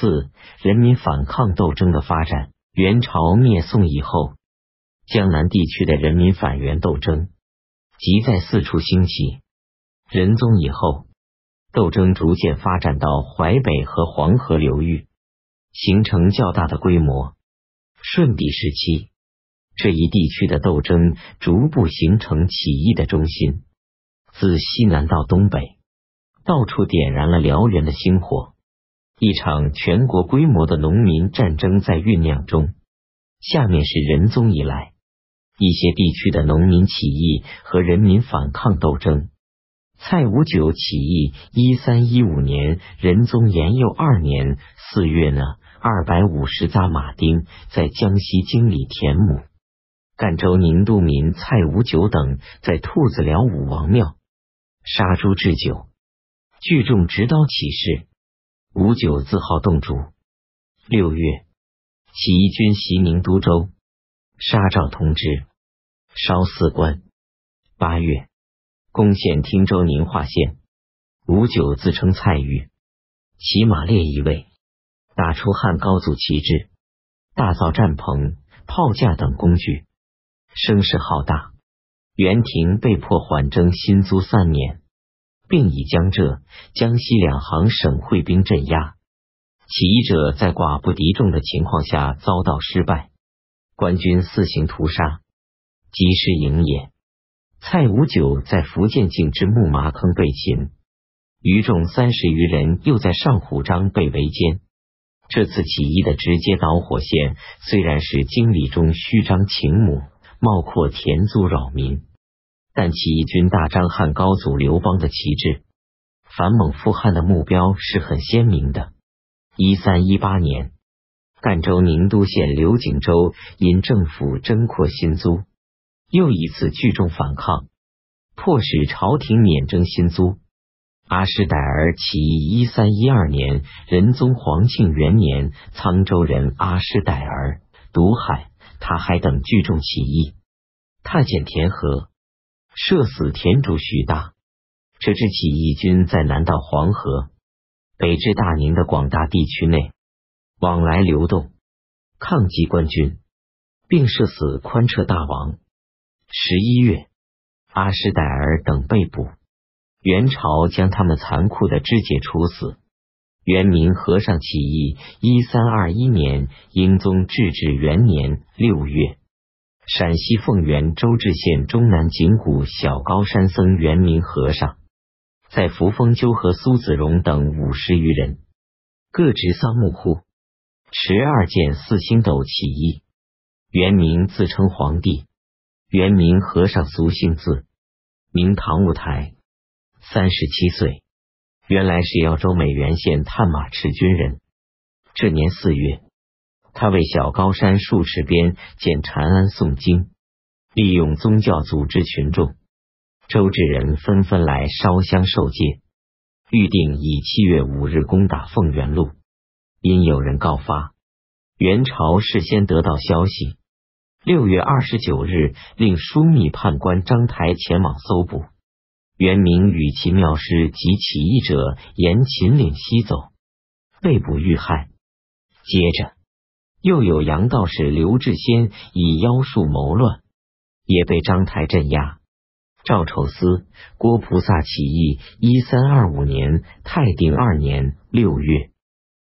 四、人民反抗斗争的发展。元朝灭宋以后，江南地区的人民反元斗争即在四处兴起。仁宗以后，斗争逐渐发展到淮北和黄河流域，形成较大的规模。顺帝时期，这一地区的斗争逐步形成起义的中心，自西南到东北，到处点燃了燎原的星火。一场全国规模的农民战争在酝酿中。下面是仁宗以来一些地区的农民起义和人民反抗斗争。蔡五九起义，一三一五年，仁宗延佑二年四月呢，二百五十扎马丁在江西经理田亩。赣州宁都民蔡五九等在兔子寮武王庙杀猪置酒，聚众执刀起事。五九自号洞主。六月，起义军袭宁都州，杀赵同知，烧四关。八月，攻陷汀州宁化县。五九自称蔡玉，骑马列一位，打出汉高祖旗帜，大造战棚、炮架等工具，声势浩大。元廷被迫缓征新租三年。并以江浙、江西两行省会兵镇压起义者，在寡不敌众的情况下遭到失败，官军四行屠杀，及时营也。蔡五九在福建境之木麻坑被擒，余众三十余人又在上虎章被围歼。这次起义的直接导火线虽然是经理中虚张情母，冒括田租扰民。但起义军大张汉高祖刘邦的旗帜，反蒙复汉的目标是很鲜明的。一三一八年，赣州宁都县刘景州因政府征扩新租，又一次聚众反抗，迫使朝廷免征新租。阿什傣儿起义，一三一二年，仁宗皇庆元年，沧州人阿什傣儿、毒海、他海等聚众起义，太监田和。射死田主徐大，这支起义军在南到黄河，北至大宁的广大地区内往来流动，抗击官军，并射死宽彻大王。十一月，阿什傣儿等被捕，元朝将他们残酷的肢解处死。元明和尚起义，一三二一年，英宗至治元年六月。陕西凤源周至县中南景谷小高山僧元明和尚，在扶风鸠和苏子荣等五十余人，各执桑木户，持二件四星斗起义。元明自称皇帝。元明和尚俗姓字，名唐五台，三十七岁，原来是耀州美原县探马赤军人。这年四月。他为小高山数尺边建禅庵诵经，利用宗教组织群众。周至人纷纷来烧香受戒，预定以七月五日攻打凤元路。因有人告发，元朝事先得到消息，六月二十九日令枢密判官张台前往搜捕。元明与其庙师及起义者沿秦岭西走，被捕遇害。接着。又有杨道士刘志先以妖术谋乱，也被张台镇压。赵丑司、郭菩萨起义，一三二五年泰定二年六月，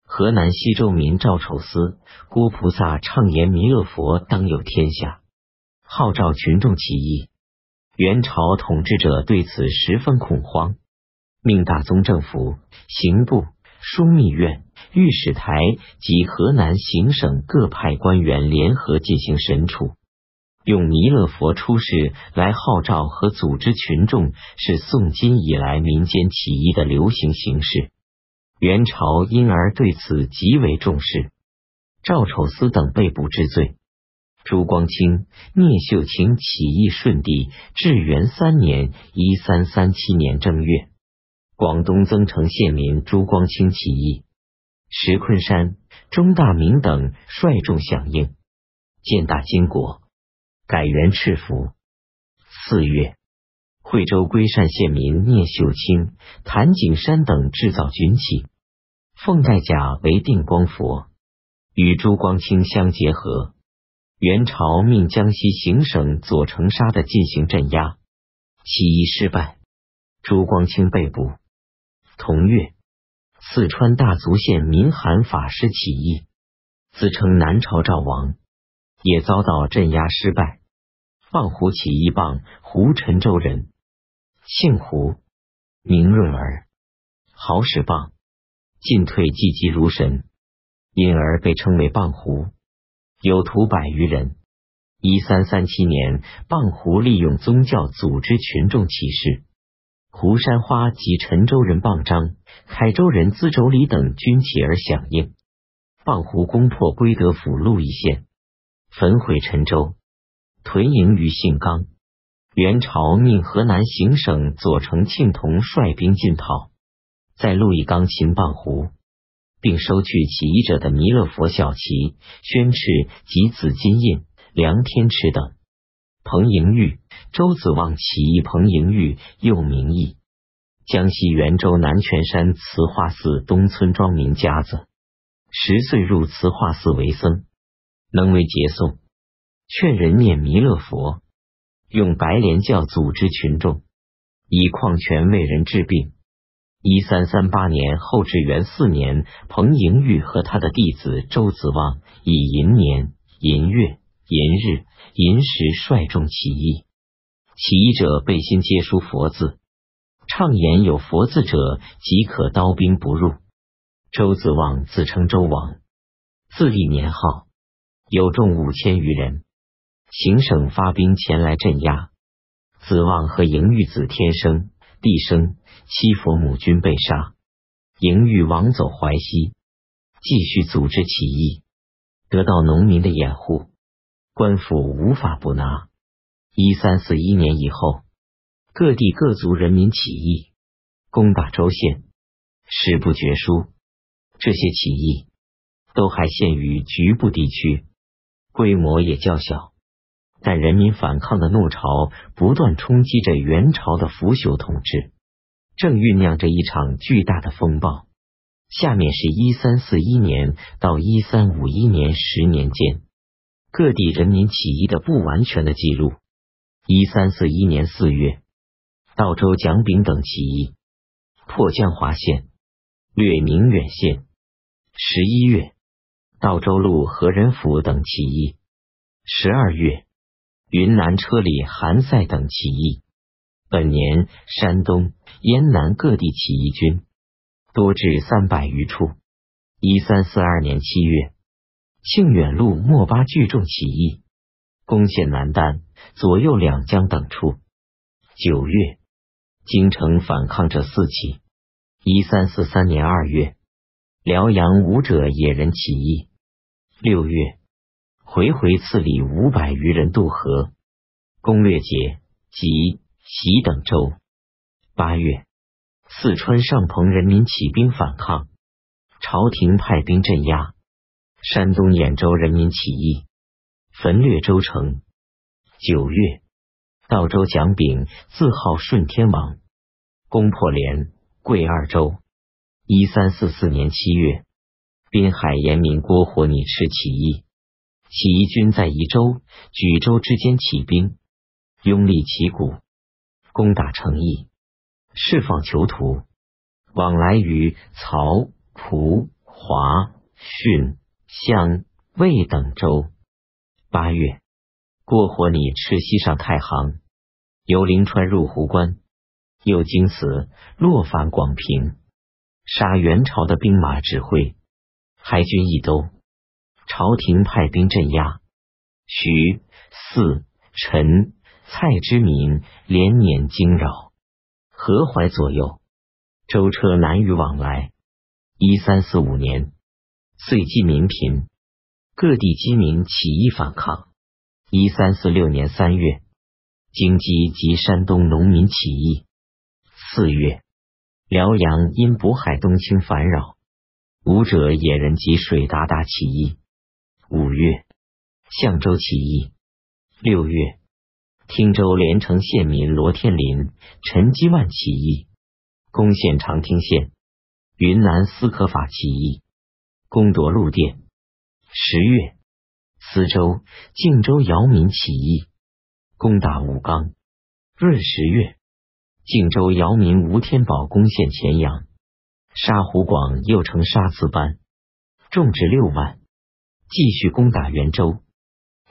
河南西周民赵丑司、郭菩萨畅言弥勒佛当有天下，号召群众起义。元朝统治者对此十分恐慌，命大宗政府、刑部、枢密院。御史台及河南行省各派官员联合进行审处，用弥勒佛出世来号召和组织群众，是宋金以来民间起义的流行形式。元朝因而对此极为重视。赵丑思等被捕治罪。朱光清、聂秀清起义顺帝至元三年（一三三七年）正月，广东增城县民朱光清起义。石昆山、钟大明等率众响应，建大金国，改元赤福。四月，惠州归善县民聂秀清、谭景山等制造军器，奉代甲为定光佛，与朱光清相结合。元朝命江西行省左承沙的进行镇压，起义失败，朱光清被捕。同月，四川大足县民韩法师起义，自称南朝赵王，也遭到镇压失败。蚌湖起义棒湖陈州人，姓胡，名润儿，好使棒，进退积极如神，因而被称为棒胡。有徒百余人。一三三七年，蚌湖利用宗教组织群众起事，胡山花及陈州人蚌章、凯州人资妯娌等均起而响应。蚌湖攻破归德府鹿邑县，焚毁陈州，屯营于信冈。元朝命河南行省左丞庆同率兵进讨，在鹿邑冈擒蚌湖。并收去起义者的弥勒佛小旗、宣敕及紫金印、梁天池等。彭莹玉，周子旺起义。彭莹玉又名义，江西袁州南泉山慈化寺东村庄民家子。十岁入慈化寺为僧，能为节诵，劝人念弥勒佛，用白莲教组织群众，以矿泉为人治病。一三三八年后至元四年，彭莹玉和他的弟子周子旺以寅年、寅月、寅日、寅时率众起义。起义者背心皆书佛字，畅言有佛字者即可刀兵不入。周子旺自称周王，自立年号，有众五千余人。行省发兵前来镇压。子旺和莹玉子天生。地生七佛母君被杀，迎玉王走淮西，继续组织起义，得到农民的掩护，官府无法不拿。一三四一年以后，各地各族人民起义，攻打州县，史不绝书。这些起义都还限于局部地区，规模也较小。但人民反抗的怒潮不断冲击着元朝的腐朽统治，正酝酿着一场巨大的风暴。下面是一三四一年到一三五一年十年间各地人民起义的不完全的记录。一三四一年四月，道州蒋炳等起义，破江华县，略宁远县。十一月，道州路何仁甫等起义。十二月。云南车里韩赛等起义，本年山东、燕南各地起义军多至三百余处。一三四二年七月，庆远路莫巴聚众起义，攻陷南丹、左右两江等处。九月，京城反抗者四起。一三四三年二月，辽阳武者野人起义。六月。回回赐礼五百余人渡河，攻略节及习等州。八月，四川上彭人民起兵反抗，朝廷派兵镇压。山东兖州人民起义，焚掠州城。九月，道州蒋炳自号顺天王，攻破连贵二州。一三四四年七月，滨海严民郭活拟赤起义。起义军在宜州、举州之间起兵，拥立旗鼓，攻打成邑，释放囚徒，往来于曹、蒲、华、浚、向、魏等州。八月，过火拟赤西上太行，由临川入壶关，又经此落返广平，杀元朝的兵马指挥，海军一都。朝廷派兵镇压，徐、四、陈、蔡之民连年惊扰，河淮左右？舟车难于往来。一三四五年，岁饥民贫，各地饥民起义反抗。一三四六年三月，京畿及山东农民起义。四月，辽阳因渤海东侵烦扰，武者野人及水达达起义。五月，象州起义；六月，汀州连城县民罗天林、陈基万起义，攻陷长汀县。云南斯可法起义，攻夺陆店。十月，司州、靖州姚民起义，攻打武冈。闰十月，靖州姚民吴天宝攻陷乾阳，杀湖广，又成杀刺班，众至六万，继续攻打元州，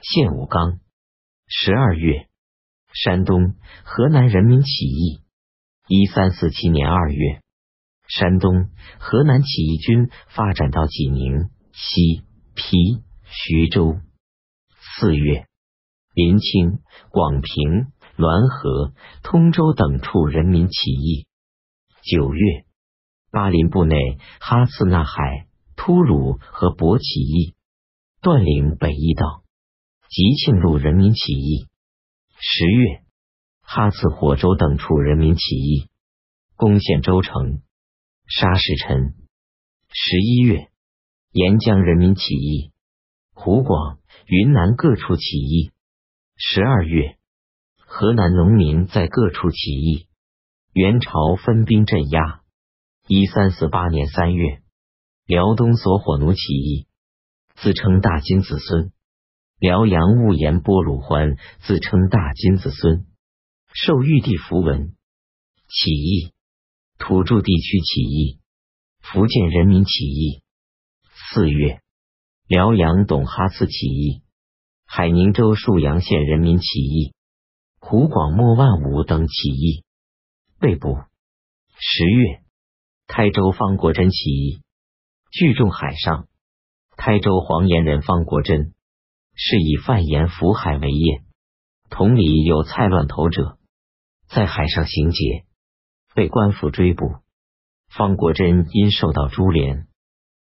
陷武冈。十二月，山东、河南人民起义。一三四七年二月，山东、河南起义军发展到济宁、西皮、徐州。四月，临清、广平、滦河、通州等处人民起义。九月，巴林部内哈次纳海、突鲁和博起义，断岭北驿道。吉庆路人民起义。十月，哈次、火州等处人民起义，攻陷州城，杀使臣。十一月，沿江人民起义，湖广、云南各处起义。十二月，河南农民在各处起义，元朝分兵镇压。一三四八年三月，辽东所火奴起义，自称大金子孙。辽阳兀延波鲁欢自称大金子孙，受玉帝符文。起义，土著地区起义，福建人民起义。四月，辽阳董哈次起义，海宁州沭阳县人民起义，湖广莫万武等起义被捕。十月，台州方国珍起义，聚众海上。台州黄岩人方国珍。是以贩盐浮海为业，同里有蔡乱头者，在海上行劫，被官府追捕。方国珍因受到株连，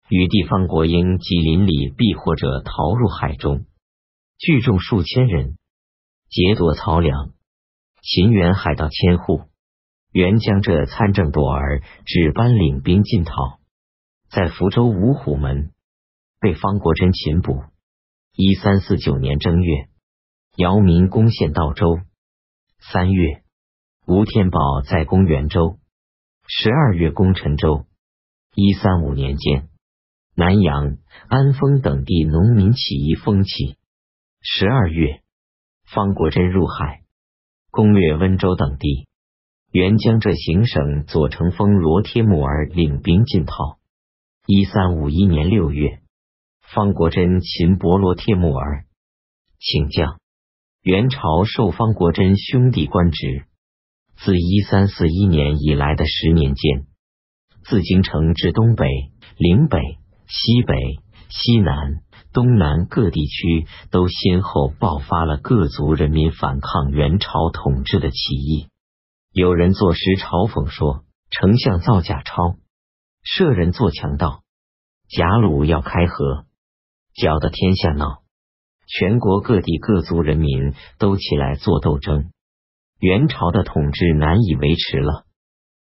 与地方国英及邻里避祸者逃入海中，聚众数千人，劫夺漕粮，秦元海盗千户。元将这参政朵儿只班领兵进讨，在福州五虎门被方国珍擒捕。一三四九年正月，姚民攻陷道州。三月，吴天宝在攻元州。十二月，攻陈州。一三五年间，南阳、安丰等地农民起义风起。十二月，方国珍入海，攻略温州等地。原江浙行省左承锋罗帖木儿领兵进讨。一三五一年六月。方国珍擒博罗帖木儿，请将。元朝授方国珍兄弟官职。自一三四一年以来的十年间，自京城至东北、岭北、西北、西南、东南各地区，都先后爆发了各族人民反抗元朝统治的起义。有人作诗嘲讽说：“丞相造假钞，舍人做强盗，贾鲁要开河。”搅得天下闹，全国各地各族人民都起来做斗争，元朝的统治难以维持了。